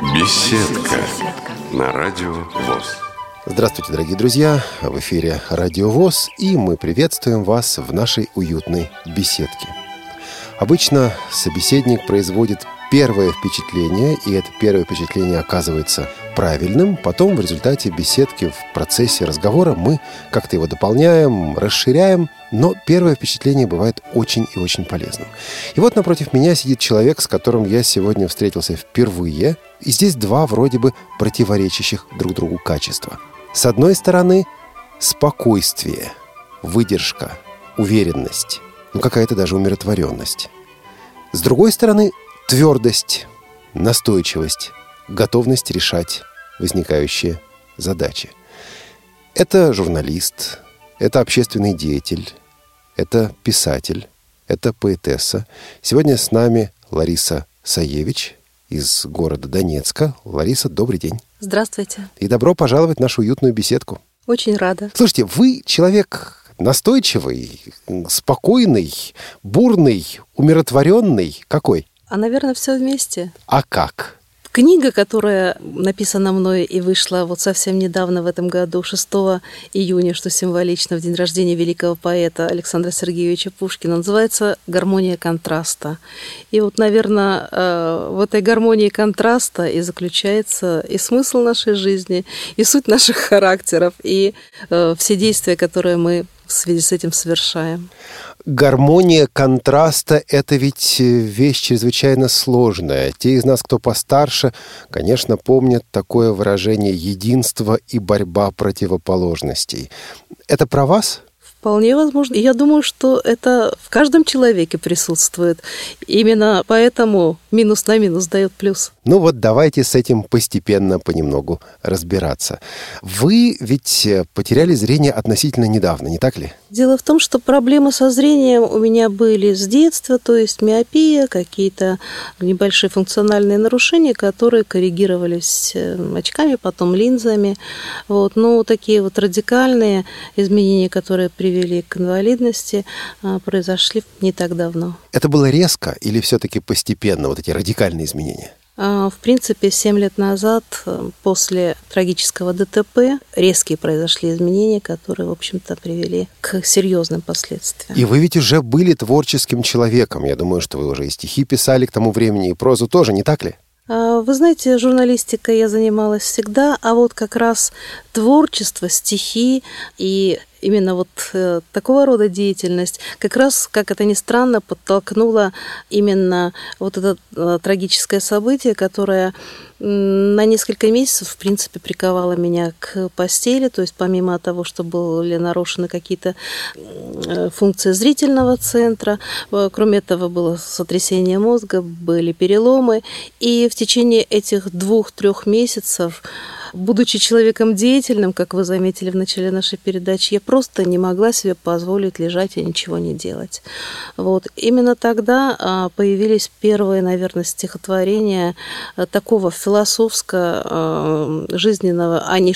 Беседка на радио ВОЗ. Здравствуйте, дорогие друзья! В эфире Радио ВОЗ, и мы приветствуем вас в нашей уютной беседке. Обычно собеседник производит первое впечатление, и это первое впечатление оказывается правильным. Потом в результате беседки в процессе разговора мы как-то его дополняем, расширяем, но первое впечатление бывает очень и очень полезным. И вот напротив меня сидит человек, с которым я сегодня встретился впервые, и здесь два вроде бы противоречащих друг другу качества. С одной стороны, спокойствие, выдержка, уверенность, ну какая-то даже умиротворенность. С другой стороны, Твердость, настойчивость, готовность решать возникающие задачи. Это журналист, это общественный деятель, это писатель, это поэтесса. Сегодня с нами Лариса Саевич из города Донецка. Лариса, добрый день. Здравствуйте. И добро пожаловать в нашу уютную беседку. Очень рада. Слушайте, вы человек настойчивый, спокойный, бурный, умиротворенный. Какой? А, наверное, все вместе. А как? Книга, которая написана мной и вышла вот совсем недавно в этом году, 6 июня, что символично, в день рождения великого поэта Александра Сергеевича Пушкина, называется «Гармония контраста». И вот, наверное, э, в этой гармонии контраста и заключается и смысл нашей жизни, и суть наших характеров, и э, все действия, которые мы в связи с этим совершаем гармония контраста – это ведь э, вещь чрезвычайно сложная. Те из нас, кто постарше, конечно, помнят такое выражение «единство и борьба противоположностей». Это про вас? Вполне возможно. Я думаю, что это в каждом человеке присутствует. Именно поэтому минус на минус дает плюс. Ну вот давайте с этим постепенно понемногу разбираться. Вы ведь э, потеряли зрение относительно недавно, не так ли? Дело в том, что проблемы со зрением у меня были с детства, то есть миопия, какие-то небольшие функциональные нарушения, которые коррегировались э, очками, потом линзами. Вот. Но такие вот радикальные изменения, которые привели к инвалидности, а, произошли не так давно. Это было резко или все-таки постепенно, вот эти радикальные изменения? А, в принципе, 7 лет назад, э, после трагического ДТП, резкие произошли изменения, которые, в общем-то, привели к серьезным последствиям. И вы ведь уже были творческим человеком. Я думаю, что вы уже и стихи писали к тому времени, и прозу тоже, не так ли? А, вы знаете, журналистикой я занималась всегда, а вот как раз творчество, стихи и именно вот э, такого рода деятельность. Как раз, как это ни странно, подтолкнула именно вот это э, трагическое событие, которое на несколько месяцев, в принципе, приковало меня к постели, то есть помимо того, что были нарушены какие-то э, функции зрительного центра, кроме этого было сотрясение мозга, были переломы, и в течение этих двух-трех месяцев будучи человеком деятельным, как вы заметили в начале нашей передачи, я просто не могла себе позволить лежать и ничего не делать. Вот. Именно тогда а, появились первые, наверное, стихотворения а, такого философского, а, а не,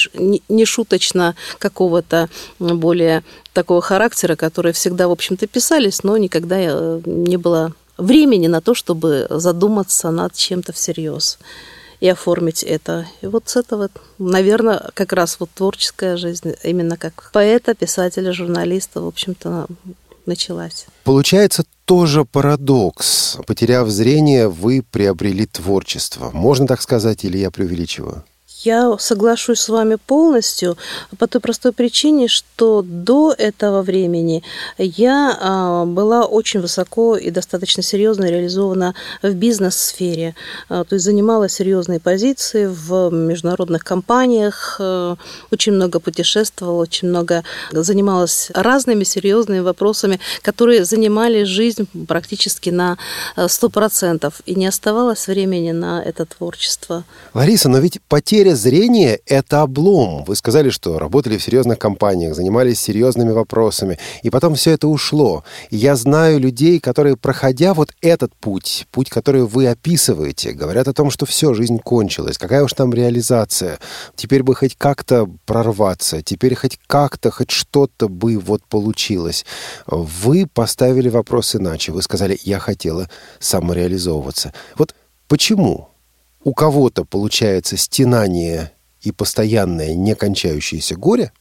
не шуточно какого-то более такого характера, которые всегда, в общем-то, писались, но никогда э, не было времени на то, чтобы задуматься над чем-то всерьез и оформить это. И вот с этого, наверное, как раз вот творческая жизнь, именно как поэта, писателя, журналиста, в общем-то, началась. Получается тоже парадокс. Потеряв зрение, вы приобрели творчество. Можно так сказать, или я преувеличиваю? Я соглашусь с вами полностью по той простой причине, что до этого времени я а, была очень высоко и достаточно серьезно реализована в бизнес-сфере. А, то есть занимала серьезные позиции в международных компаниях, а, очень много путешествовала, очень много занималась разными серьезными вопросами, которые занимали жизнь практически на 100%. И не оставалось времени на это творчество. Лариса, но ведь потеря зрения – это облом. Вы сказали, что работали в серьезных компаниях, занимались серьезными вопросами, и потом все это ушло. Я знаю людей, которые, проходя вот этот путь, путь, который вы описываете, говорят о том, что все, жизнь кончилась, какая уж там реализация. Теперь бы хоть как-то прорваться, теперь хоть как-то, хоть что-то бы вот получилось. Вы поставили вопрос иначе. Вы сказали, я хотела самореализовываться. Вот почему? У кого-то получается стенание и постоянное некончающееся горе,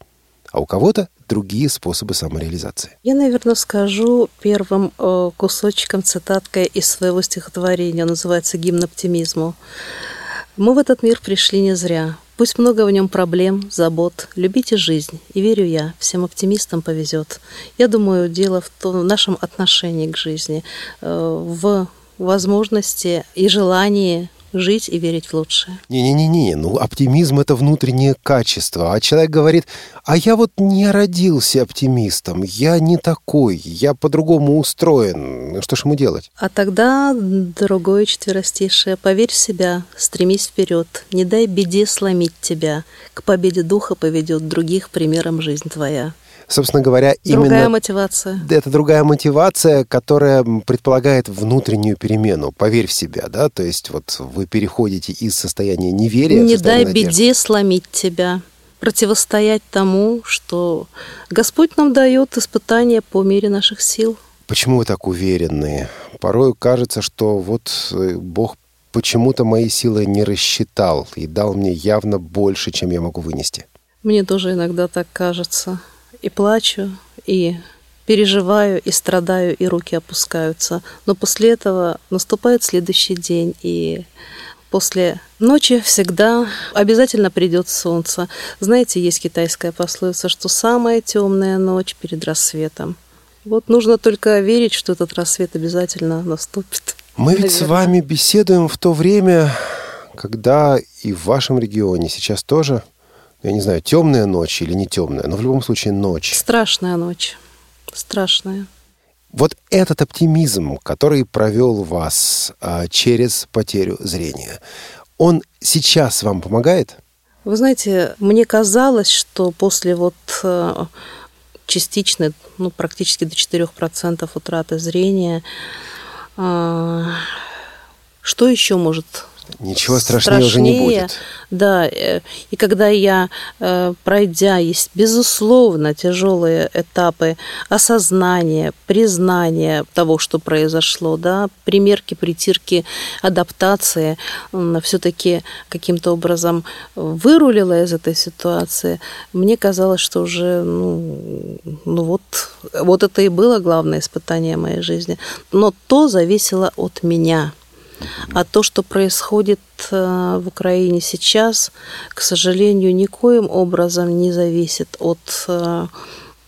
а у кого-то другие способы самореализации. Я, наверное, скажу первым э, кусочком цитаткой из своего стихотворения. Называется «Гимн оптимизму». «Мы в этот мир пришли не зря. Пусть много в нем проблем, забот. Любите жизнь, и верю я, всем оптимистам повезет. Я думаю, дело в, том, в нашем отношении к жизни, э, в возможности и желании жить и верить в лучшее. Не-не-не, ну оптимизм это внутреннее качество, а человек говорит, а я вот не родился оптимистом, я не такой, я по-другому устроен. Ну, что ж ему делать? А тогда другое четверостишее. Поверь в себя, стремись вперед, не дай беде сломить тебя. К победе духа поведет других примером жизнь твоя собственно говоря, другая именно... Другая мотивация. Это другая мотивация, которая предполагает внутреннюю перемену. Поверь в себя, да? То есть вот вы переходите из состояния неверия Не дай надежды. беде сломить тебя. Противостоять тому, что Господь нам дает испытания по мере наших сил. Почему вы так уверены? Порой кажется, что вот э, Бог почему-то мои силы не рассчитал и дал мне явно больше, чем я могу вынести. Мне тоже иногда так кажется и плачу, и переживаю, и страдаю, и руки опускаются. Но после этого наступает следующий день, и после ночи всегда обязательно придет солнце. Знаете, есть китайская пословица, что самая темная ночь перед рассветом. Вот нужно только верить, что этот рассвет обязательно наступит. Мы наверное. ведь с вами беседуем в то время, когда и в вашем регионе сейчас тоже я не знаю, темная ночь или не темная, но в любом случае ночь. Страшная ночь. Страшная. Вот этот оптимизм, который провел вас а, через потерю зрения, он сейчас вам помогает? Вы знаете, мне казалось, что после вот а, частичной, ну, практически до 4% утраты зрения, а, что еще может Ничего страшнее, страшнее уже не будет. Да, э, и когда я, э, пройдя, есть безусловно тяжелые этапы осознания, признания того, что произошло, да, примерки, притирки, адаптации, все-таки каким-то образом вырулила из этой ситуации, мне казалось, что уже, ну, ну вот, вот это и было главное испытание моей жизни. Но то зависело от меня – а то, что происходит э, в Украине сейчас, к сожалению, никоим образом не зависит от э,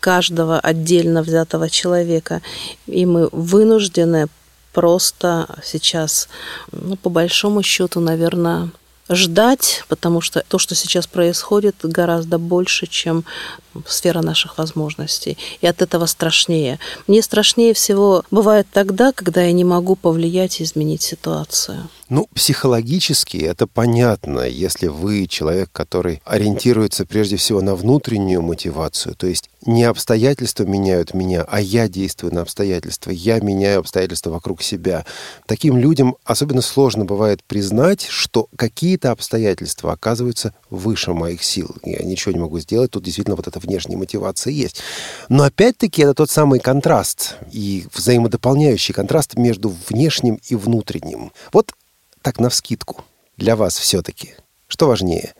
каждого отдельно взятого человека. И мы вынуждены просто сейчас, ну, по большому счету, наверное, ждать, потому что то, что сейчас происходит, гораздо больше, чем сфера наших возможностей. И от этого страшнее. Мне страшнее всего бывает тогда, когда я не могу повлиять и изменить ситуацию. Ну, психологически это понятно, если вы человек, который ориентируется прежде всего на внутреннюю мотивацию, то есть не обстоятельства меняют меня, а я действую на обстоятельства, я меняю обстоятельства вокруг себя. Таким людям особенно сложно бывает признать, что какие-то обстоятельства оказываются выше моих сил. Я ничего не могу сделать, тут действительно вот эта внешняя мотивация есть. Но опять-таки это тот самый контраст и взаимодополняющий контраст между внешним и внутренним. Вот так навскидку, для вас все-таки, что важнее?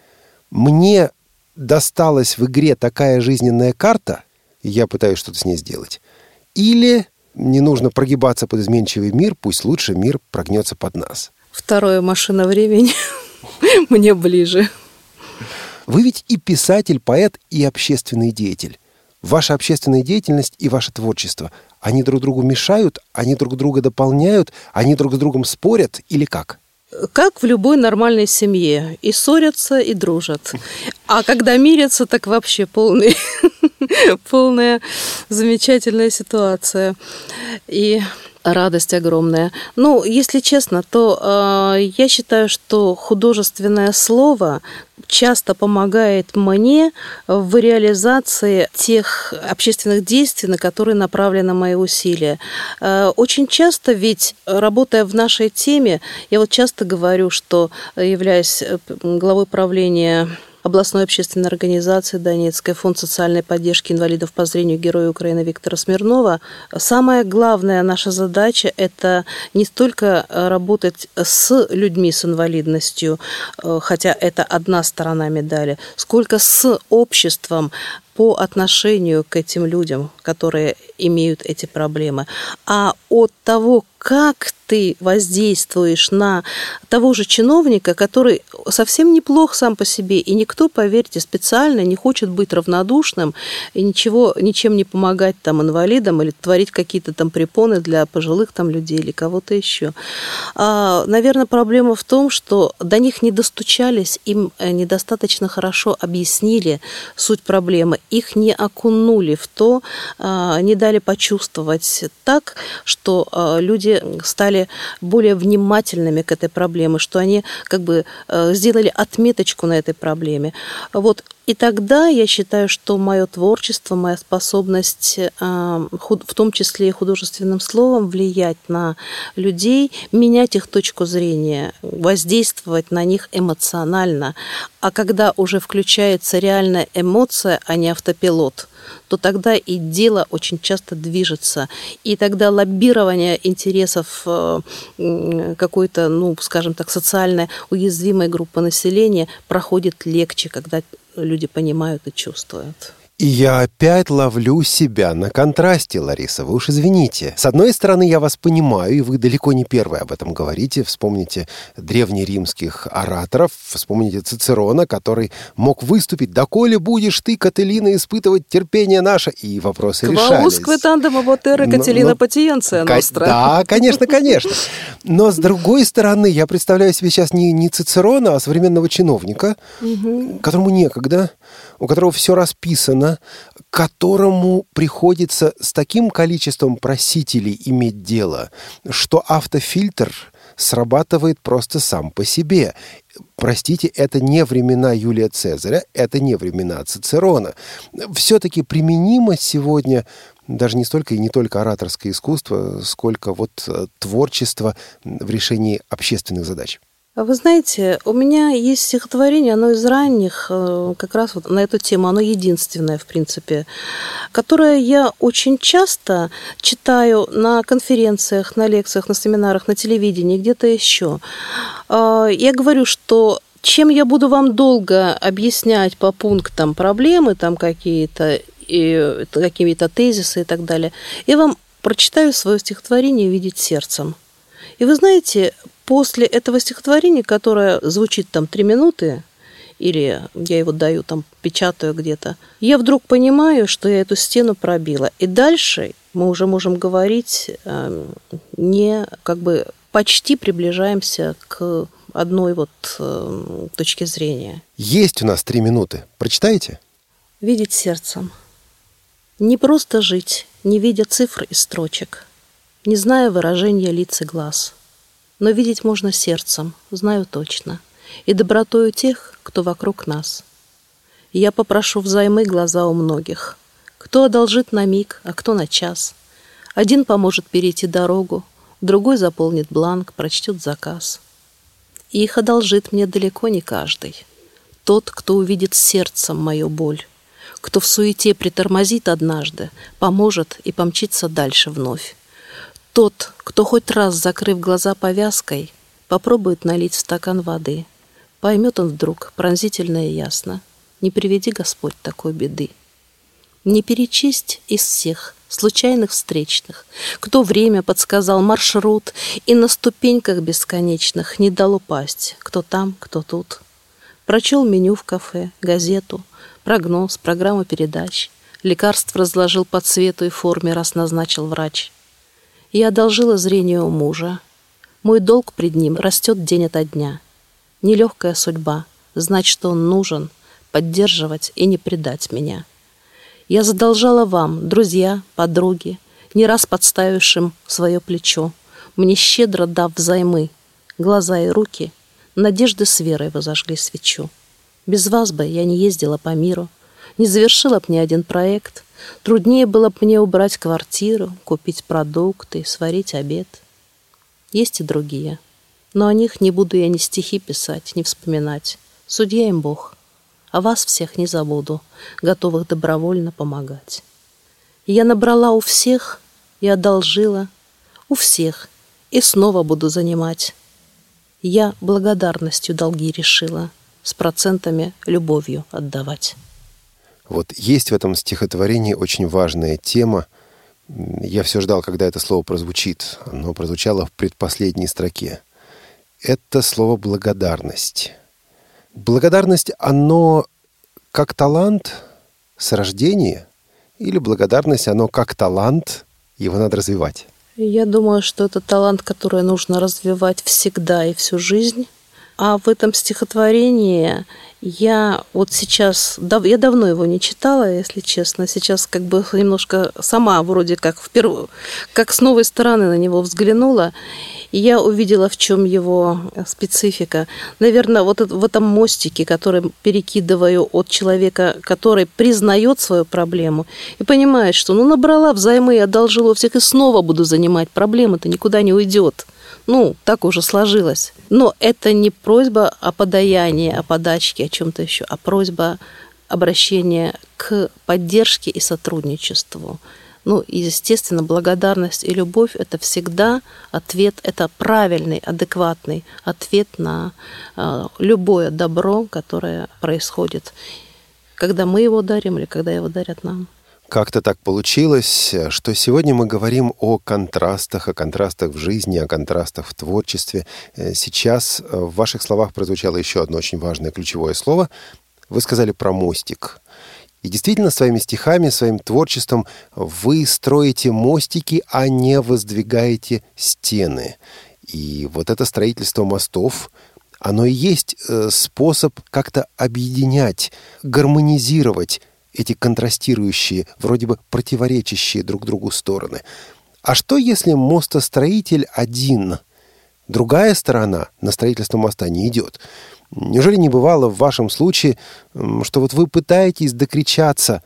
Мне досталась в игре такая жизненная карта, и я пытаюсь что-то с ней сделать, или не нужно прогибаться под изменчивый мир, пусть лучше мир прогнется под нас. Второе машина времени мне ближе. Вы ведь и писатель, поэт, и общественный деятель. Ваша общественная деятельность и ваше творчество, они друг другу мешают, они друг друга дополняют, они друг с другом спорят или как? как в любой нормальной семье. И ссорятся, и дружат. А когда мирятся, так вообще полный, полная замечательная ситуация. И радость огромная. Ну, если честно, то э, я считаю, что художественное слово часто помогает мне в реализации тех общественных действий, на которые направлены мои усилия. Э, очень часто ведь, работая в нашей теме, я вот часто говорю, что являюсь э, главой правления областной общественной организации Донецкой, фонд социальной поддержки инвалидов по зрению Героя Украины Виктора Смирнова, самая главная наша задача – это не столько работать с людьми с инвалидностью, э, хотя это одна сторона медали, сколько с обществом, по отношению к этим людям, которые имеют эти проблемы, а от того, как ты воздействуешь на того же чиновника, который совсем неплох сам по себе, и никто, поверьте, специально не хочет быть равнодушным и ничего, ничем не помогать там инвалидам или творить какие-то там препоны для пожилых там людей или кого-то еще. А, наверное, проблема в том, что до них не достучались, им э, недостаточно хорошо объяснили суть проблемы, их не окунули в то, а, не дали почувствовать так, что а, люди стали более внимательными к этой проблеме, что они как бы э, сделали отметочку на этой проблеме. Вот и тогда я считаю, что мое творчество, моя способность, э, в том числе и художественным словом, влиять на людей, менять их точку зрения, воздействовать на них эмоционально. А когда уже включается реальная эмоция, а не автопилот, то тогда и дело очень часто движется. И тогда лоббирование интересов э, какой-то, ну, скажем так, социально уязвимой группы населения проходит легче, когда люди понимают и чувствуют. И я опять ловлю себя на контрасте, Лариса, вы уж извините. С одной стороны, я вас понимаю, и вы далеко не первые об этом говорите. Вспомните древнеримских ораторов, вспомните Цицерона, который мог выступить «Доколе будешь ты, Кателина, испытывать терпение наше?» И вопросы решались. Кателина Патиенция. Да, конечно, конечно. Но с другой стороны, я представляю себе сейчас не, не Цицерона, а современного чиновника, которому некогда, у которого все расписано, которому приходится с таким количеством просителей иметь дело, что автофильтр срабатывает просто сам по себе. Простите, это не времена Юлия Цезаря, это не времена Цицерона. Все-таки применимо сегодня даже не столько и не только ораторское искусство, сколько вот э, творчество в решении общественных задач. Вы знаете, у меня есть стихотворение, оно из ранних, э, как раз вот на эту тему, оно единственное, в принципе, которое я очень часто читаю на конференциях, на лекциях, на семинарах, на телевидении, где-то еще. Э, я говорю, что чем я буду вам долго объяснять по пунктам проблемы там какие-то, и какие-то тезисы и так далее, я вам прочитаю свое стихотворение «Видеть сердцем». И вы знаете, после этого стихотворения, которое звучит там три минуты, или я его даю там, печатаю где-то, я вдруг понимаю, что я эту стену пробила. И дальше мы уже можем говорить э, не как бы почти приближаемся к одной вот э, точке зрения. Есть у нас три минуты. Прочитаете? Видеть сердцем. Не просто жить, не видя цифр и строчек, не зная выражения лиц и глаз – но видеть можно сердцем, знаю точно, и добротою тех, кто вокруг нас. Я попрошу взаймы глаза у многих. Кто одолжит на миг, а кто на час. Один поможет перейти дорогу, другой заполнит бланк, прочтет заказ. И их одолжит мне далеко не каждый. Тот, кто увидит сердцем мою боль, кто в суете притормозит однажды, поможет и помчится дальше вновь. Тот, кто хоть раз, закрыв глаза повязкой, попробует налить в стакан воды, поймет он вдруг пронзительно и ясно. Не приведи Господь такой беды. Не перечесть из всех случайных встречных, кто время подсказал маршрут и на ступеньках бесконечных не дал упасть, кто там, кто тут. Прочел меню в кафе, газету, прогноз, программу передач, лекарств разложил по цвету и форме, раз назначил врач – я одолжила зрение у мужа. Мой долг пред ним растет день ото дня. Нелегкая судьба, знать, что он нужен, поддерживать и не предать меня. Я задолжала вам, друзья, подруги, не раз подставившим свое плечо, мне щедро дав взаймы, глаза и руки, надежды с верой возожгли свечу. Без вас бы я не ездила по миру, не завершила б ни один проект, Труднее было бы мне убрать квартиру, купить продукты, сварить обед. Есть и другие. Но о них не буду я ни стихи писать, ни вспоминать. Судья им Бог. а вас всех не забуду, готовых добровольно помогать. Я набрала у всех и одолжила, у всех, и снова буду занимать. Я благодарностью долги решила, с процентами любовью отдавать. Вот есть в этом стихотворении очень важная тема. Я все ждал, когда это слово прозвучит. Оно прозвучало в предпоследней строке. Это слово «благодарность». Благодарность, оно как талант с рождения? Или благодарность, оно как талант, его надо развивать? Я думаю, что это талант, который нужно развивать всегда и всю жизнь. А в этом стихотворении я вот сейчас, я давно его не читала, если честно, сейчас как бы немножко сама вроде как впервые, как с новой стороны на него взглянула, и я увидела, в чем его специфика. Наверное, вот в этом мостике, который перекидываю от человека, который признает свою проблему и понимает, что ну набрала взаймы и одолжила у всех, и снова буду занимать, проблема-то никуда не уйдет. Ну, так уже сложилось. Но это не просьба о подаянии, о подачке, о чем-то еще, а просьба обращения к поддержке и сотрудничеству. Ну, и, естественно, благодарность и любовь – это всегда ответ, это правильный, адекватный ответ на э, любое добро, которое происходит, когда мы его дарим или когда его дарят нам. Как-то так получилось, что сегодня мы говорим о контрастах, о контрастах в жизни, о контрастах в творчестве. Э, сейчас э, в ваших словах прозвучало еще одно очень важное ключевое слово. Вы сказали про мостик. И действительно, своими стихами, своим творчеством вы строите мостики, а не воздвигаете стены. И вот это строительство мостов, оно и есть э, способ как-то объединять, гармонизировать эти контрастирующие, вроде бы противоречащие друг другу стороны. А что, если мостостроитель один, другая сторона на строительство моста не идет? Неужели не бывало в вашем случае, что вот вы пытаетесь докричаться,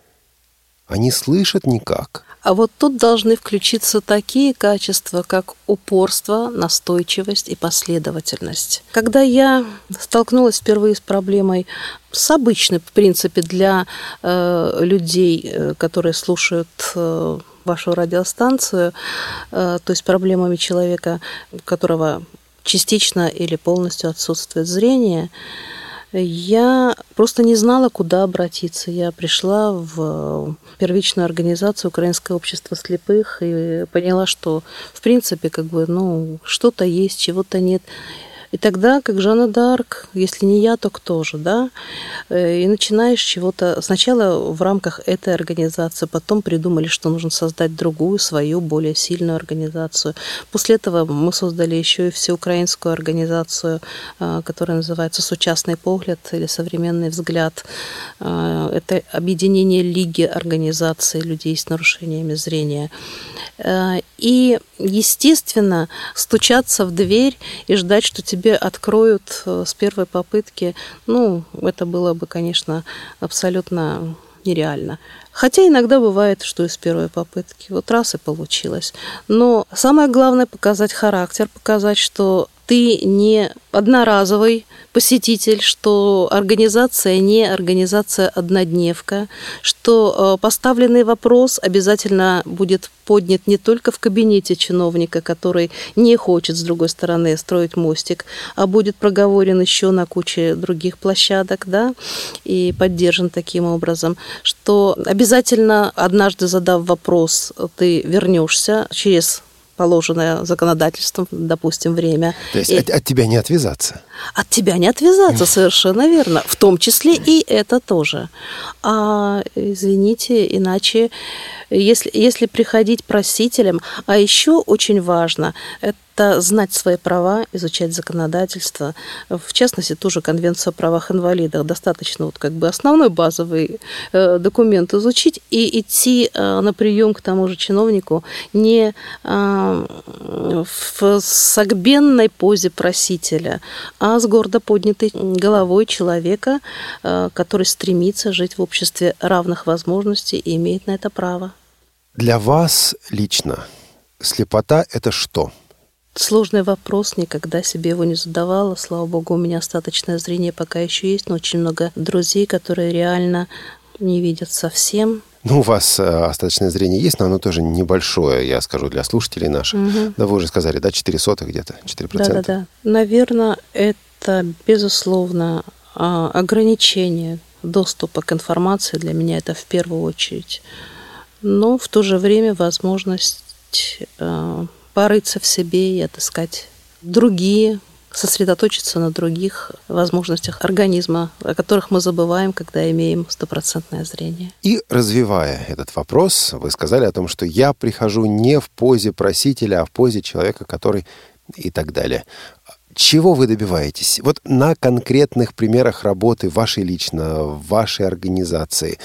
а не слышат никак? А вот тут должны включиться такие качества, как упорство, настойчивость и последовательность. Когда я столкнулась впервые с проблемой с обычной, в принципе, для э, людей, э, которые слушают э, вашу радиостанцию, э, то есть проблемами человека, у которого частично или полностью отсутствует зрение, я просто не знала, куда обратиться. Я пришла в первичную организацию Украинское общество слепых и поняла, что в принципе как бы ну что-то есть, чего-то нет. И тогда, как Жанна Дарк, если не я, то кто же, да? Э, и начинаешь чего-то... Сначала в рамках этой организации, потом придумали, что нужно создать другую, свою, более сильную организацию. После этого мы создали еще и всеукраинскую организацию, э, которая называется «Сучастный погляд» или «Современный взгляд». Э, это объединение лиги организаций людей с нарушениями зрения. И, естественно, стучаться в дверь и ждать, что тебе тебе откроют э, с первой попытки, ну, это было бы, конечно, абсолютно нереально. Хотя иногда бывает, что из первой попытки. Вот раз и получилось. Но самое главное показать характер, показать, что ты не одноразовый посетитель, что организация не организация однодневка, что э, поставленный вопрос обязательно будет поднят не только в кабинете чиновника, который не хочет, с другой стороны, строить мостик, а будет проговорен еще на куче других площадок, да, и поддержан таким образом, что обязательно однажды задав вопрос, ты вернешься через положенное законодательством, допустим, время. То есть и... от, от тебя не отвязаться? От тебя не отвязаться, совершенно верно. В том числе и это тоже. А, извините, иначе, если, если приходить просителем, а еще очень важно, это это знать свои права, изучать законодательство. В частности, ту же Конвенцию о правах инвалидов. Достаточно вот как бы основной базовый э, документ изучить и идти э, на прием к тому же чиновнику не э, в согбенной позе просителя, а с гордо поднятой головой человека, который стремится жить в обществе равных возможностей и имеет на это право. Для вас лично слепота – это что? Сложный вопрос, никогда себе его не задавала. Слава богу, у меня остаточное зрение пока еще есть, но очень много друзей, которые реально не видят совсем. Ну, у вас э, остаточное зрение есть, но оно тоже небольшое, я скажу, для слушателей наших. Угу. Да, вы уже сказали, да, 4 сотых где-то, 4%? Да-да-да. Наверное, это, безусловно, а, ограничение доступа к информации для меня это в первую очередь. Но в то же время возможность э, порыться в себе и отыскать другие сосредоточиться на других возможностях организма, о которых мы забываем, когда имеем стопроцентное зрение. И развивая этот вопрос, вы сказали о том, что я прихожу не в позе просителя, а в позе человека, который и так далее. Чего вы добиваетесь? Вот на конкретных примерах работы вашей лично, вашей организации.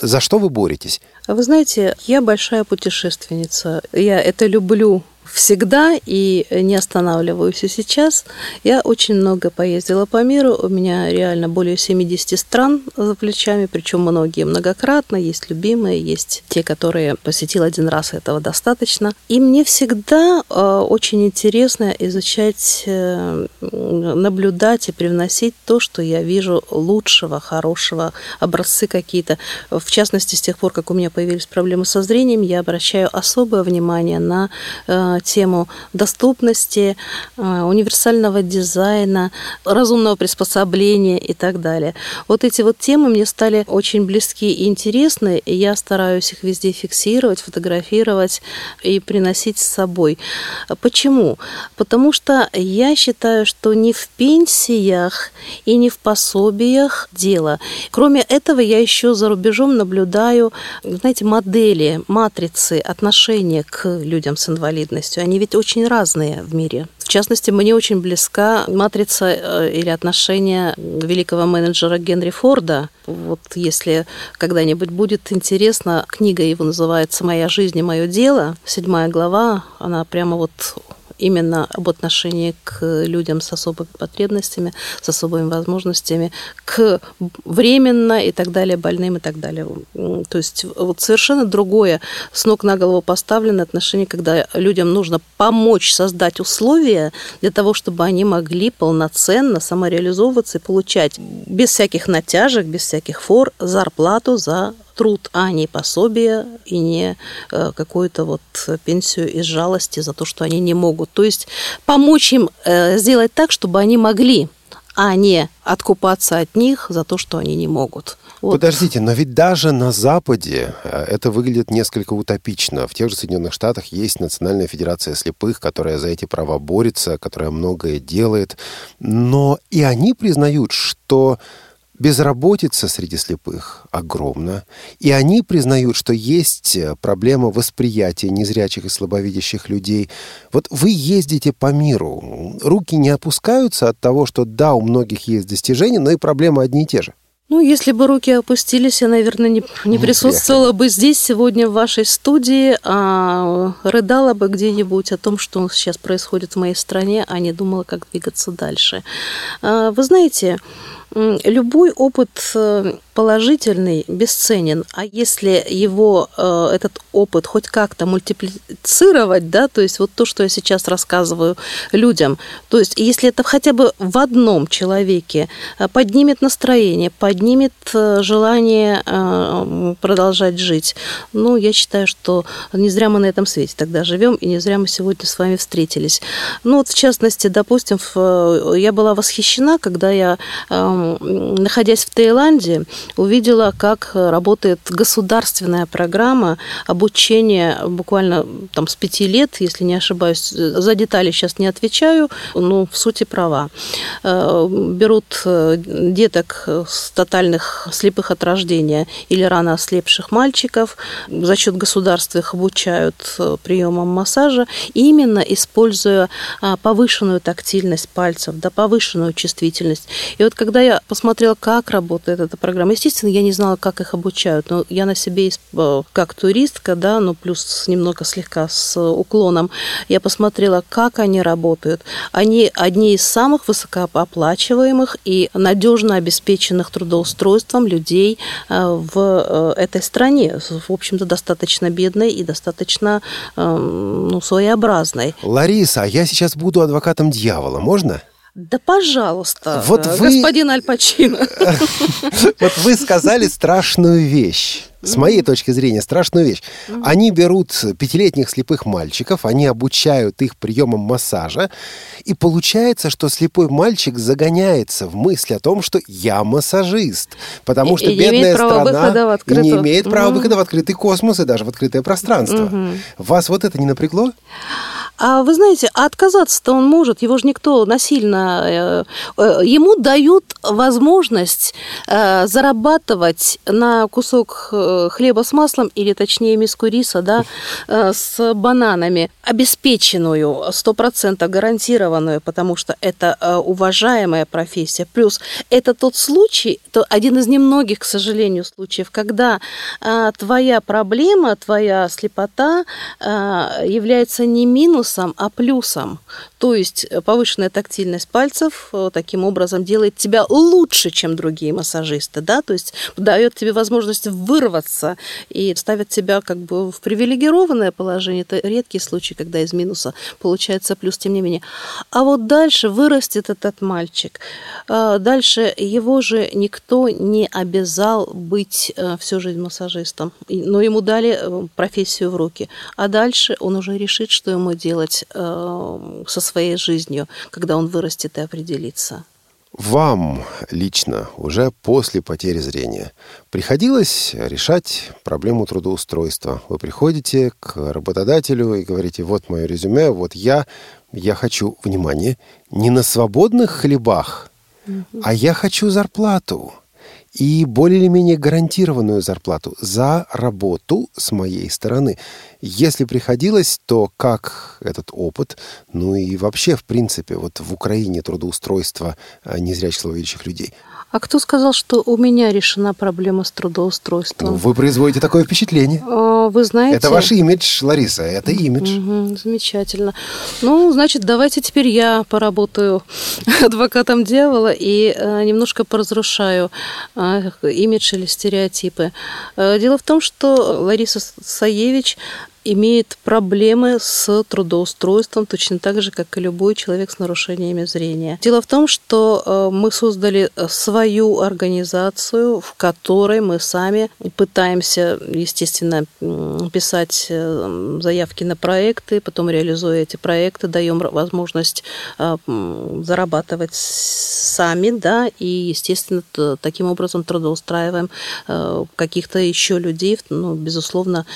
За что вы боретесь? Вы знаете, я большая путешественница. Я это люблю всегда и не останавливаюсь и сейчас. Я очень много поездила по миру. У меня реально более 70 стран за плечами, причем многие многократно. Есть любимые, есть те, которые посетил один раз, этого достаточно. И мне всегда э, очень интересно изучать, э, наблюдать и привносить то, что я вижу лучшего, хорошего, образцы какие-то. В частности, с тех пор, как у меня появились проблемы со зрением, я обращаю особое внимание на э, тему доступности, э, универсального дизайна, разумного приспособления и так далее. Вот эти вот темы мне стали очень близки и интересны, и я стараюсь их везде фиксировать, фотографировать и приносить с собой. Почему? Потому что я считаю, что не в пенсиях и не в пособиях дело. Кроме этого, я еще за рубежом наблюдаю, знаете, модели, матрицы отношения к людям с инвалидностью полностью. Они ведь очень разные в мире. В частности, мне очень близка матрица э, или отношение великого менеджера Генри Форда. Вот если когда-нибудь будет интересно, книга его называется «Моя жизнь и мое дело». Седьмая глава, она прямо вот именно об отношении к людям с особыми потребностями, с особыми возможностями, к временно и так далее, больным и так далее. То есть вот совершенно другое с ног на голову поставленное отношение, когда людям нужно помочь создать условия для того, чтобы они могли полноценно самореализовываться и получать без всяких натяжек, без всяких фор зарплату за труд, а не пособие и не э, какую-то вот пенсию из жалости за то, что они не могут. То есть помочь им э, сделать так, чтобы они могли а не откупаться от них за то, что они не могут. Вот. Подождите, но ведь даже на Западе э, это выглядит несколько утопично. В тех же Соединенных Штатах есть Национальная Федерация слепых, которая за эти права борется, которая многое делает. Но и они признают, что Безработица среди слепых огромна, и они признают, что есть э, проблема восприятия незрячих и слабовидящих людей. Вот вы ездите по миру, руки не опускаются от того, что да, у многих есть достижения, но и проблемы одни и те же. Ну, если бы руки опустились, я, наверное, не, не присутствовала бы здесь сегодня в вашей студии, а рыдала бы где-нибудь о том, что сейчас происходит в моей стране, а не думала, как двигаться дальше. А, вы знаете, любой опыт э, положительный бесценен, а если его, э, этот опыт хоть как-то мультиплицировать, да, то есть вот то, что я сейчас рассказываю людям, то есть если это хотя бы в одном человеке э, поднимет настроение, поднимет желание продолжать жить, ну, я считаю, что не зря мы на этом свете тогда живем, и не зря мы сегодня с вами встретились. Ну, вот в частности, допустим, я была восхищена, когда я находясь в Таиланде, увидела, как работает государственная программа обучения буквально там с пяти лет, если не ошибаюсь. За детали сейчас не отвечаю, но в сути права. Э, берут э, деток с тотальных слепых от рождения или рано ослепших мальчиков, за счет государства их обучают э, приемам массажа, именно используя а, повышенную тактильность пальцев, да, повышенную чувствительность. И вот когда я я посмотрела, как работает эта программа. Естественно, я не знала, как их обучают, но я на себе, э, как туристка, да, ну плюс немного слегка с уклоном, я посмотрела, как они работают. Они одни из самых высокооплачиваемых и надежно обеспеченных трудоустройств трудоустройством людей в этой стране, в общем-то, достаточно бедной и достаточно ну, своеобразной. Лариса, а я сейчас буду адвокатом дьявола, можно? Да, пожалуйста, вот вы... господин Аль Пачино. Вот вы сказали страшную вещь с моей точки зрения, страшную вещь. Они берут пятилетних слепых мальчиков, они обучают их приемам массажа, и получается, что слепой мальчик загоняется в мысли о том, что я массажист, потому что и, бедная страна не имеет права выхода в открытый космос и даже в открытое пространство. Вас вот это не напрягло? А вы знаете, а отказаться-то он может, его же никто насильно... Э, э, ему дают возможность э, зарабатывать на кусок хлеба с маслом, или точнее миску риса, да, с бананами, обеспеченную, 100% гарантированную, потому что это уважаемая профессия. Плюс это тот случай, то один из немногих, к сожалению, случаев, когда твоя проблема, твоя слепота является не минус, минусом, а плюсом. То есть э, повышенная тактильность пальцев э, таким образом делает тебя лучше, чем другие массажисты, да, то есть дает тебе возможность вырваться и ставит тебя как бы в привилегированное положение. Это редкий случай, когда из минуса получается плюс, тем не менее. А вот дальше вырастет этот мальчик. А дальше его же никто не обязал быть э, всю жизнь массажистом, но ему дали профессию в руки. А дальше он уже решит, что ему делать делать э, со своей жизнью, когда он вырастет и определится. Вам лично уже после потери зрения приходилось решать проблему трудоустройства? Вы приходите к работодателю и говорите, вот мое резюме, вот я, я хочу, внимание, не на свободных хлебах, а я хочу зарплату и более или менее гарантированную зарплату за работу с моей стороны. Если приходилось, то как этот опыт, ну и вообще, в принципе, вот в Украине трудоустройство а, незрячих слабовидящих людей – а кто сказал, что у меня решена проблема с трудоустройством? Вы производите такое впечатление. А, вы знаете... Это ваш имидж, Лариса, это имидж. Угу, замечательно. Ну, значит, давайте теперь я поработаю адвокатом дьявола и э, немножко поразрушаю э, имидж или стереотипы. Э, дело в том, что Лариса Саевич имеет проблемы с трудоустройством точно так же, как и любой человек с нарушениями зрения. Дело в том, что э, мы создали э, свою организацию, в которой мы сами пытаемся, естественно, писать э, заявки на проекты, потом реализуя эти проекты, даем возможность зарабатывать сами, да, и, естественно, таким образом трудоустраиваем каких-то еще людей, ну, безусловно,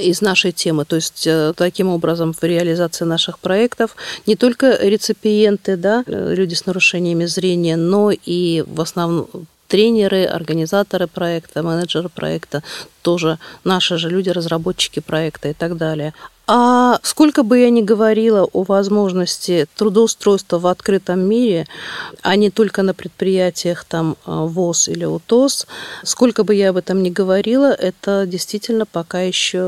из нашей темы. То есть э, таким образом в реализации наших проектов не только реципиенты, да, э, люди с нарушениями зрения, но и в основном тренеры, организаторы проекта, менеджеры проекта, тоже наши же люди, разработчики проекта и так далее. А сколько бы я ни говорила о возможности трудоустройства в открытом мире, а не только на предприятиях там э, ВОЗ или УТОС, сколько бы я об этом ни говорила, это действительно пока еще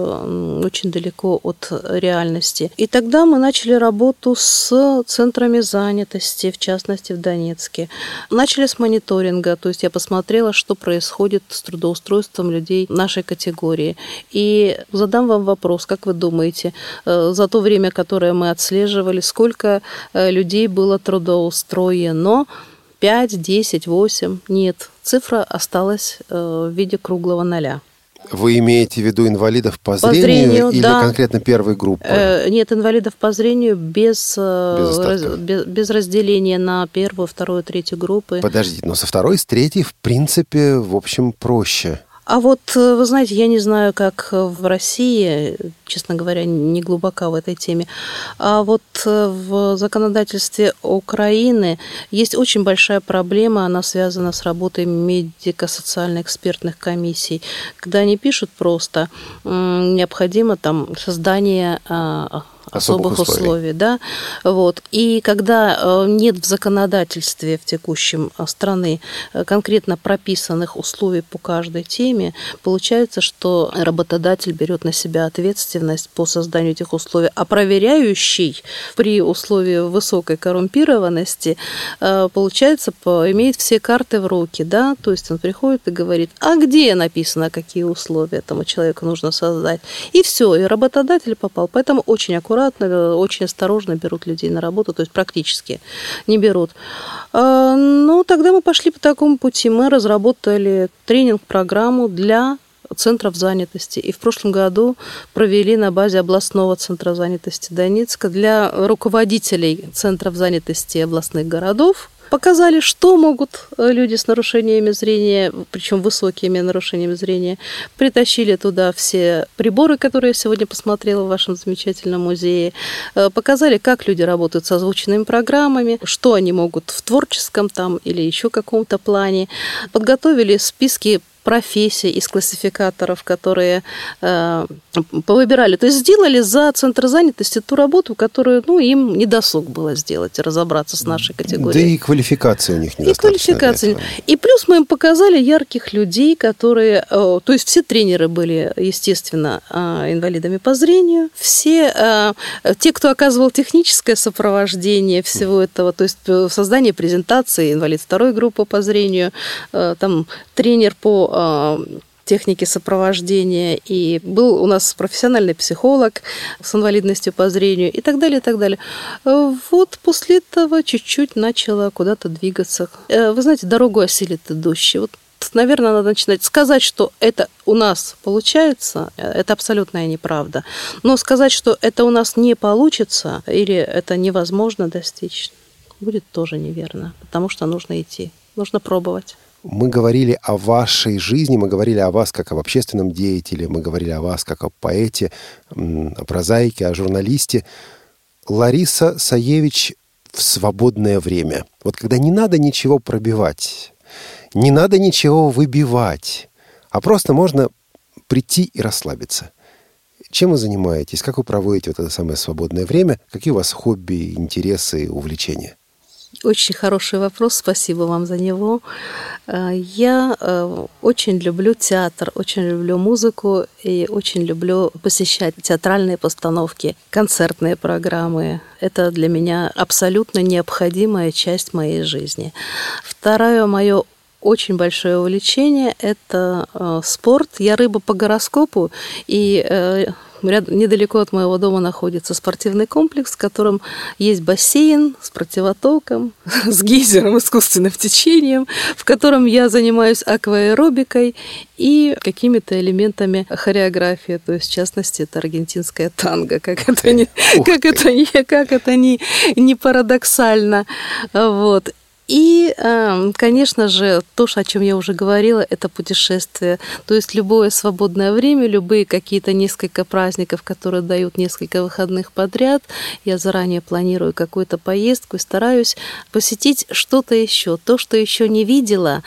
очень далеко от реальности. И тогда мы начали работу с центрами занятости, в частности в Донецке. Начали с мониторинга, то есть я посмотрела, что происходит с трудоустройством людей нашей категории. И задам вам вопрос, как вы думаете, э, за то время, которое мы отслеживали, сколько э, людей было трудоустроено, 5, 10, 8, нет, цифра осталась э, в виде круглого ноля. Вы имеете в виду инвалидов по, по зрению, зрению или да. конкретно первой группы? Э, нет, инвалидов по зрению без, без, раз, без, без разделения на первую, вторую, третью группы. Подождите, но со второй, с третьей, в принципе, в общем, проще. А вот, э, вы знаете, я не знаю, как в России, честно говоря, не глубоко в этой теме, а вот э, в законодательстве Украины есть очень большая проблема, она связана с работой медико-социально-экспертных комиссий, когда они пишут просто, необходимо там создание а, особых, особых условий. условий, да, вот. И когда э, нет в законодательстве в текущем э, страны э, конкретно прописанных условий по каждой теме, получается, что работодатель берет на себя ответственность по созданию этих условий, а проверяющий при условии высокой коррумпированности, получается, имеет все карты в руки, да, то есть он приходит и говорит, а где написано, какие условия этому человеку нужно создать, и все, и работодатель попал, поэтому очень аккуратно аккуратно, очень осторожно берут людей на работу, то есть практически не берут. А, ну, тогда мы пошли по такому пути. Мы разработали тренинг-программу для центров занятости. И в прошлом году провели на базе областного центра занятости Донецка для руководителей центров занятости областных городов показали, что могут э, люди с нарушениями зрения, причем высокими нарушениями зрения. Притащили туда все приборы, которые я сегодня посмотрела в вашем замечательном музее. Э, показали, как люди работают с озвученными программами, что они могут в творческом там или еще каком-то плане. Подготовили списки профессий из классификаторов, которые э, повыбирали. То есть сделали за центр занятости ту работу, которую ну, им не досуг было сделать, разобраться с нашей категорией. Да и квалификация у них не И квалификация. И плюс мы им показали ярких людей, которые... Э, то есть все тренеры были, естественно, э, инвалидами по зрению. Все э, те, кто оказывал техническое сопровождение всего этого, то есть э, создание презентации, инвалид второй группы по зрению, э, там тренер по Э, техники сопровождения, и был у нас профессиональный психолог с инвалидностью по зрению и так далее, и так далее. Вот после этого чуть-чуть начала куда-то двигаться. Э, вы знаете, дорогу осилит идущий. Вот наверное, надо начинать. Сказать, что это у нас получается, это абсолютная неправда. Но сказать, что это у нас не получится или это невозможно достичь, будет тоже неверно, потому что нужно идти, нужно пробовать. Мы говорили о вашей жизни, мы говорили о вас как об общественном деятеле, мы говорили о вас как о поэте, о прозаике, о журналисте. Лариса Саевич в свободное время. Вот когда не надо ничего пробивать, не надо ничего выбивать, а просто можно прийти и расслабиться. Чем вы занимаетесь? Как вы проводите вот это самое свободное время? Какие у вас хобби, интересы, увлечения? Очень хороший вопрос, спасибо вам за него. Э, я э, очень люблю театр, очень люблю музыку и очень люблю посещать театральные постановки, концертные программы. Это для меня абсолютно необходимая часть моей жизни. Второе мое очень большое увлечение – это э, спорт. Я рыба по гороскопу, и Ряд, недалеко от моего дома находится спортивный комплекс, в котором есть бассейн с противотоком, с гейзером, искусственным течением, в котором я занимаюсь акваэробикой и какими-то элементами хореографии, то есть в частности это аргентинская танго, как это не, как это не, как это не, не парадоксально, вот. И, эм, конечно же, то, о чем я уже говорила, это путешествие. То есть любое свободное время, любые какие-то несколько праздников, которые дают несколько выходных подряд, я заранее планирую какую-то поездку и стараюсь посетить что-то еще, то, что еще не видела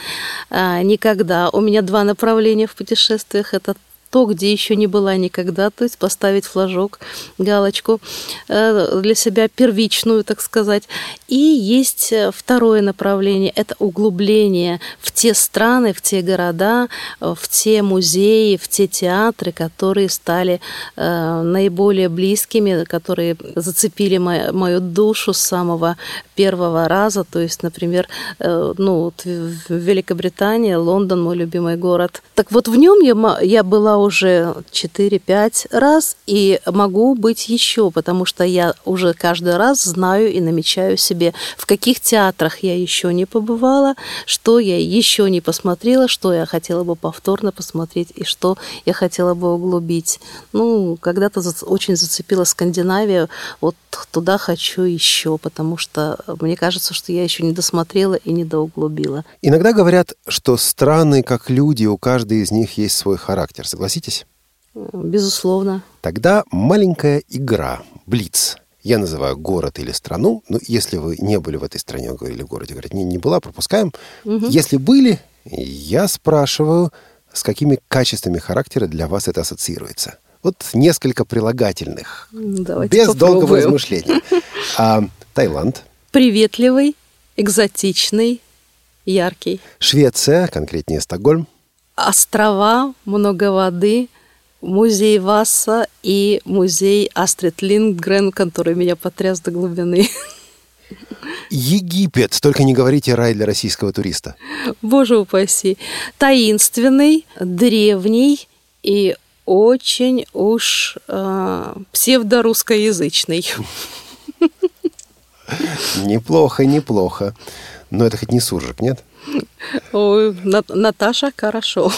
э, никогда. У меня два направления в путешествиях. Это то, где еще не была никогда, то есть поставить флажок, галочку э, для себя первичную, так сказать. И есть э, второе направление – это углубление в те страны, в те города, э, в те музеи, в те театры, которые стали наиболее близкими, которые зацепили мою, душу с самого первого раза. То есть, например, ну, вот в Великобритании, Лондон, мой любимый город. Так вот в нем я, я была уже 4-5 раз и могу быть еще, потому что я уже каждый раз знаю и намечаю себе, в каких театрах я еще не побывала, что я еще не посмотрела, что я хотела бы повторно посмотреть и что я хотела бы углубить. Ну, когда-то очень зацепила Скандинавия, вот туда хочу еще, потому что мне кажется, что я еще не досмотрела и не доуглубила. Иногда говорят, что страны, как люди, у каждой из них есть свой характер. Согласитесь? Согласитесь? Безусловно. Тогда маленькая игра, блиц. Я называю город или страну. Но если вы не были в этой стране, говорили в городе, говорят, не, не была, пропускаем. Угу. Если были, я спрашиваю, с какими качествами характера для вас это ассоциируется. Вот несколько прилагательных. Давайте без попробуем. долгого размышления. А, Таиланд. Приветливый, экзотичный, яркий. Швеция, конкретнее Стокгольм. Острова, много воды, музей Васа и музей Астрид Линдгрен, который меня потряс до глубины. Египет. Только не говорите рай для российского туриста. Боже упаси. Таинственный, древний и очень уж э, псевдорусскоязычный. Неплохо, неплохо. Но это хоть не суржик, нет? Ой, На- Наташа, хорошо.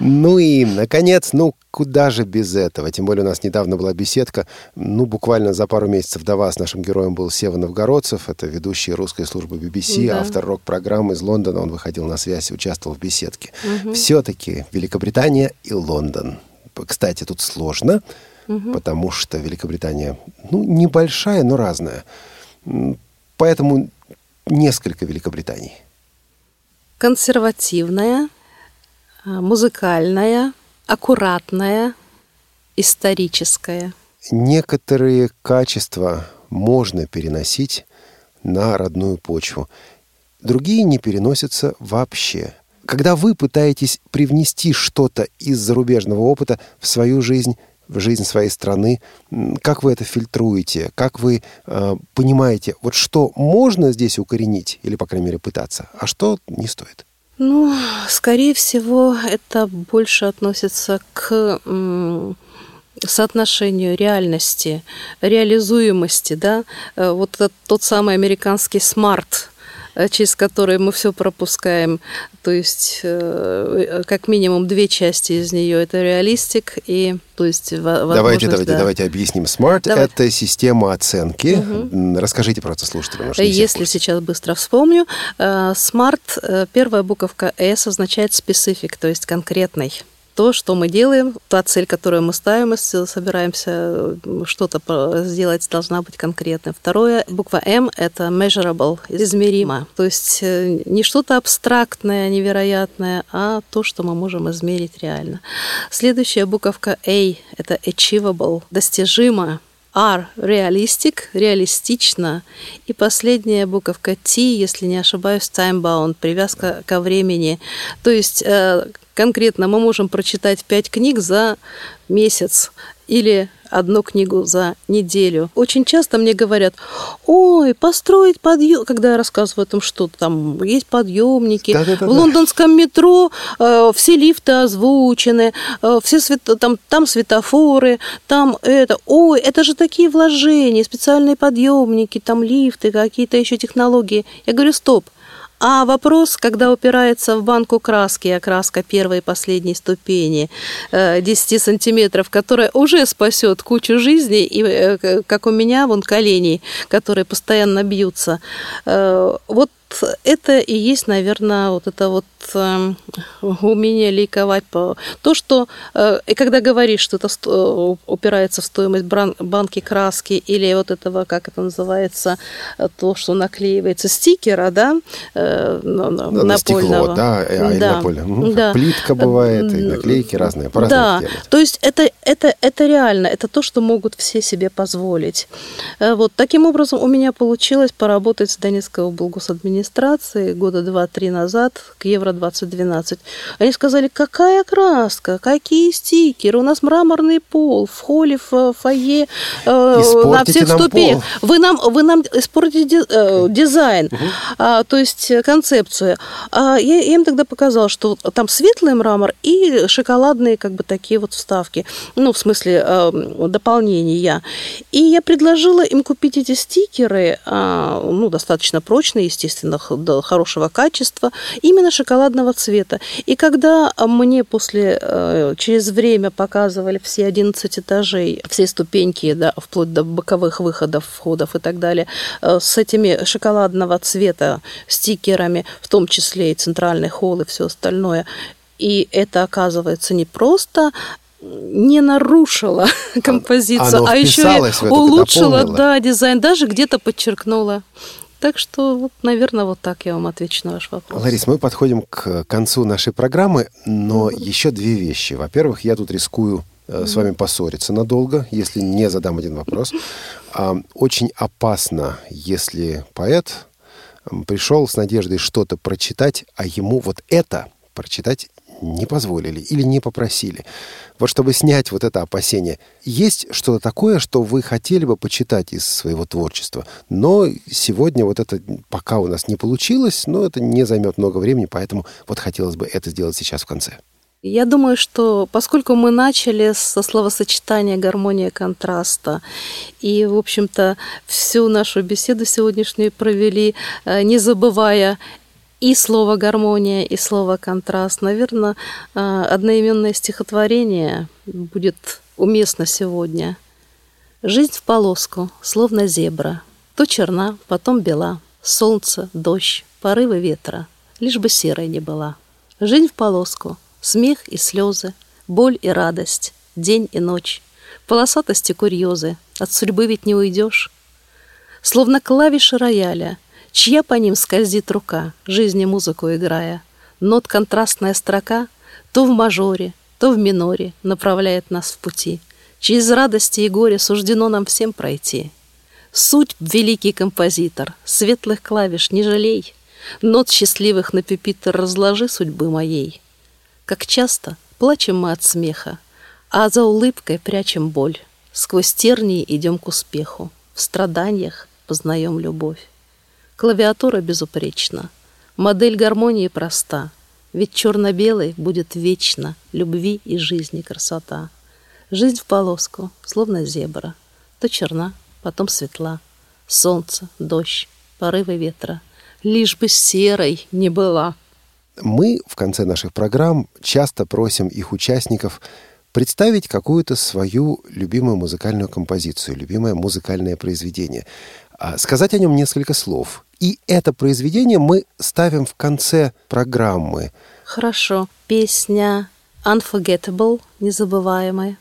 Ну и, наконец, ну куда же без этого? Тем более у нас недавно была беседка. Ну, буквально за пару месяцев до вас нашим героем был Сева Новгородцев. Это ведущий русской службы BBC, Да. автор рок-программы из Лондона. Он выходил на связь и участвовал в беседке. Все-таки Великобритания и Лондон. Кстати, тут сложно, потому что Великобритания, ну, небольшая, но разная. Поэтому несколько Великобританий. Консервативная, музыкальная, аккуратная, историческая. некоторые качества можно переносить на родную почву. Другие не переносятся вообще. Когда вы пытаетесь привнести что-то из зарубежного опыта в свою жизнь, в жизнь своей страны, как вы это фильтруете, как вы э, понимаете, вот что можно здесь укоренить, или, по крайней мере, пытаться, а что не стоит? Ну, скорее всего, это больше относится к соотношению реальности, реализуемости, да, Э, вот этот, тот самый американский смарт, через который мы все пропускаем, то есть э, как минимум две части из нее это реалистик и то есть Давайте, давайте, да. давайте объясним. Smart Давай. это система оценки. М, Расскажите просто слушателям. Если сейчас быстро вспомню, э, smart, э, первая буковка S означает specific, то есть конкретный. То, что мы делаем, та цель, которую мы ставим, если собираемся э, что-то сделать, должна быть конкретной. Второе, буква M – это measurable, измеримо. То есть э, не что-то абстрактное, невероятное, а то, что мы можем измерить реально. Следующая буковка A – это achievable, достижимо. R – реалистик, реалистично. И последняя буковка T, если не ошибаюсь, time-bound, привязка ко времени. То есть э, конкретно мы можем прочитать пять книг за месяц или одну книгу за неделю. Очень часто мне говорят, ой, построить подъем, когда я рассказываю о том, что там есть подъемники, Да-да-да-да. в лондонском метро э, все лифты озвучены, э, все свет... там, там светофоры, там это. Ой, это же такие вложения, специальные подъемники, там лифты, какие-то еще технологии. Я говорю, стоп. А вопрос, когда упирается в банку краски, а краска первой и последней ступени, э, 10 сантиметров, которая уже спасет кучу жизней, и э, как у меня, вон колени, которые постоянно бьются. Э, Вот это и есть, наверное, вот это вот э, умение ликовать по то, что э, и когда говоришь, что это э, упирается в стоимость банки краски или вот этого, как это называется, э, то, что наклеивается стикера, да, э, на- стекло, напольного. да, а, или Да, напольное. Ну, да. плитка бывает, и наклейки разные, по-разному Да, делают. то есть это, это, это реально, это то, что могут все себе позволить. Вот таким образом у меня получилось поработать с Донецкой облгосадминистрацией года два-три назад к Евро-2012. Они сказали, какая краска, какие стикеры, у нас мраморный пол в холле, в фойе, э, на всех ступенях. пол. Вы нам, вы нам испортите э, дизайн, а, то есть э, концепцию. А я, я им тогда показала, что там светлый мрамор и шоколадные как бы такие вот вставки, ну, в смысле э, дополнения. И я предложила им купить эти стикеры, а, ну, достаточно прочные, естественно, да, хорошего качества, именно шоколадного цвета. И когда мне после, э, через время показывали все 11 этажей, все ступеньки, да, вплоть до боковых выходов, входов и так далее, э, с этими шоколадного цвета стикерами, в том числе и центральный холл и все остальное, и это, оказывается, не просто не нарушило композицию, оно а еще и дополнило. да, дизайн, даже где-то подчеркнуло. Так что, вот, наверное, вот так я вам отвечу на ваш вопрос. Ларис, мы подходим к концу нашей программы, но еще две вещи. Во-первых, я тут рискую э, с вами поссориться надолго, если не задам один вопрос. А, очень опасно, если поэт пришел с надеждой что-то прочитать, а ему вот это прочитать не позволили или не попросили. Вот чтобы снять вот это опасение, есть что-то такое, что вы хотели бы почитать из своего творчества, но сегодня вот это пока у нас не получилось, но это не займет много времени, поэтому вот хотелось бы это сделать сейчас в конце. Я думаю, что поскольку мы начали со словосочетания гармония контраста, и, в общем-то, всю нашу беседу сегодняшнюю провели, э, не забывая и слово гармония, и слово контраст. Наверное, э, одноименное стихотворение будет уместно сегодня. Жизнь в полоску, словно зебра, то черна, потом бела, солнце, дождь, порывы ветра, лишь бы серой не была. Жизнь в полоску, смех и слезы, боль и радость, день и ночь, полосатости курьезы, от судьбы ведь не уйдешь. Словно клавиши рояля — Чья по ним скользит рука, жизни музыку играя? Нот контрастная строка то в мажоре, то в миноре направляет нас в пути. Через радости и горе суждено нам всем пройти. Суть великий композитор, светлых клавиш не жалей, Нот счастливых на пепитер разложи судьбы моей. Как часто плачем мы от смеха, А за улыбкой прячем боль. Сквозь тернии идем к успеху, В страданиях познаем любовь. Клавиатура безупречна. Модель гармонии проста. Ведь черно-белый будет вечно любви и жизни красота. Жизнь в полоску, словно зебра. То черна, потом светла. Солнце, дождь, порывы ветра. Лишь бы серой не была. Мы в конце наших программ часто просим их участников представить какую-то свою любимую музыкальную композицию, любимое музыкальное произведение. А, сказать о нем несколько слов. И это произведение мы ставим в конце программы. Хорошо. Песня Unforgettable, незабываемая,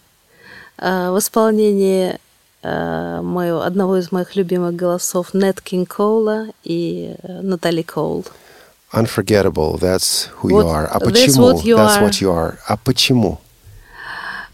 а, в исполнении а, моего, одного из моих любимых голосов Нет Кинг Коула и э, Натали Коул. Unforgettable, that's who what, you are. А почему? That's what you, that's what you are. А почему?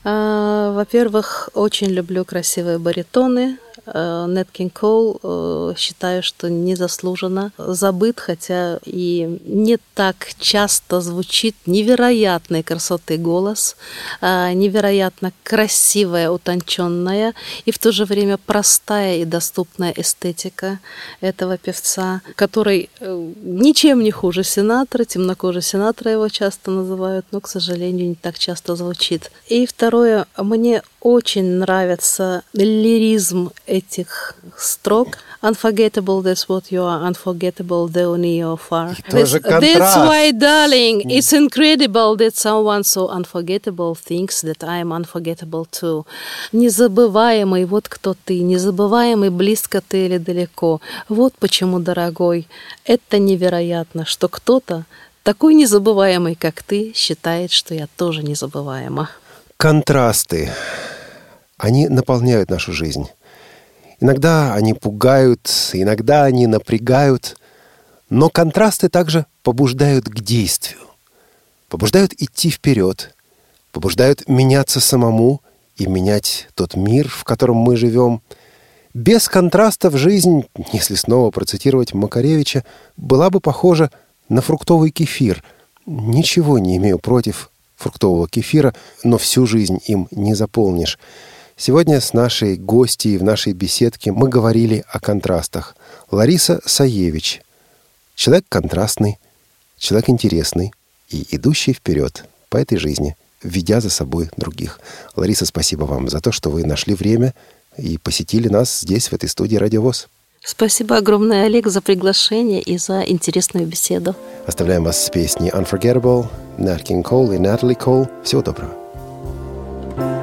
Во-первых, очень люблю красивые баритоны, Нет Кинг Коул считаю, что незаслуженно забыт, хотя и не так часто звучит невероятной красоты голос, э, невероятно красивая, утонченная и в то же время простая и доступная эстетика этого певца, который э, ничем не хуже Синатра, темнокожий Синатра его часто называют, но, к сожалению, не так часто звучит. И второе, мне очень нравится лиризм этих строк. Unforgettable, that's what you are. Unforgettable, though near or far. That's, that's why, darling, it's incredible that someone so unforgettable thinks that I am unforgettable too. Незабываемый, вот кто ты. Незабываемый, близко ты или далеко. Вот почему, дорогой, это невероятно, что кто-то такой незабываемый, как ты, считает, что я тоже незабываема. Контрасты. Они наполняют нашу жизнь. Иногда они пугают, иногда они напрягают, но контрасты также побуждают к действию, побуждают идти вперед, побуждают меняться самому и менять тот мир, в котором мы живем. Без контрастов жизнь, если снова процитировать Макаревича, была бы похожа на фруктовый кефир. Ничего не имею против фруктового кефира, но всю жизнь им не заполнишь. Сегодня с нашей гостьей в нашей беседке мы говорили о контрастах. Лариса Саевич. Человек контрастный, человек интересный и идущий вперед по этой жизни, ведя за собой других. Лариса, спасибо вам за то, что вы нашли время и посетили нас здесь, в этой студии «Радиовоз». Спасибо огромное, Олег, за приглашение и за интересную беседу. Оставляем вас с песней «Unforgettable», Nat King Cole и Натали Кол. Всего доброго.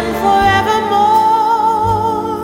forevermore,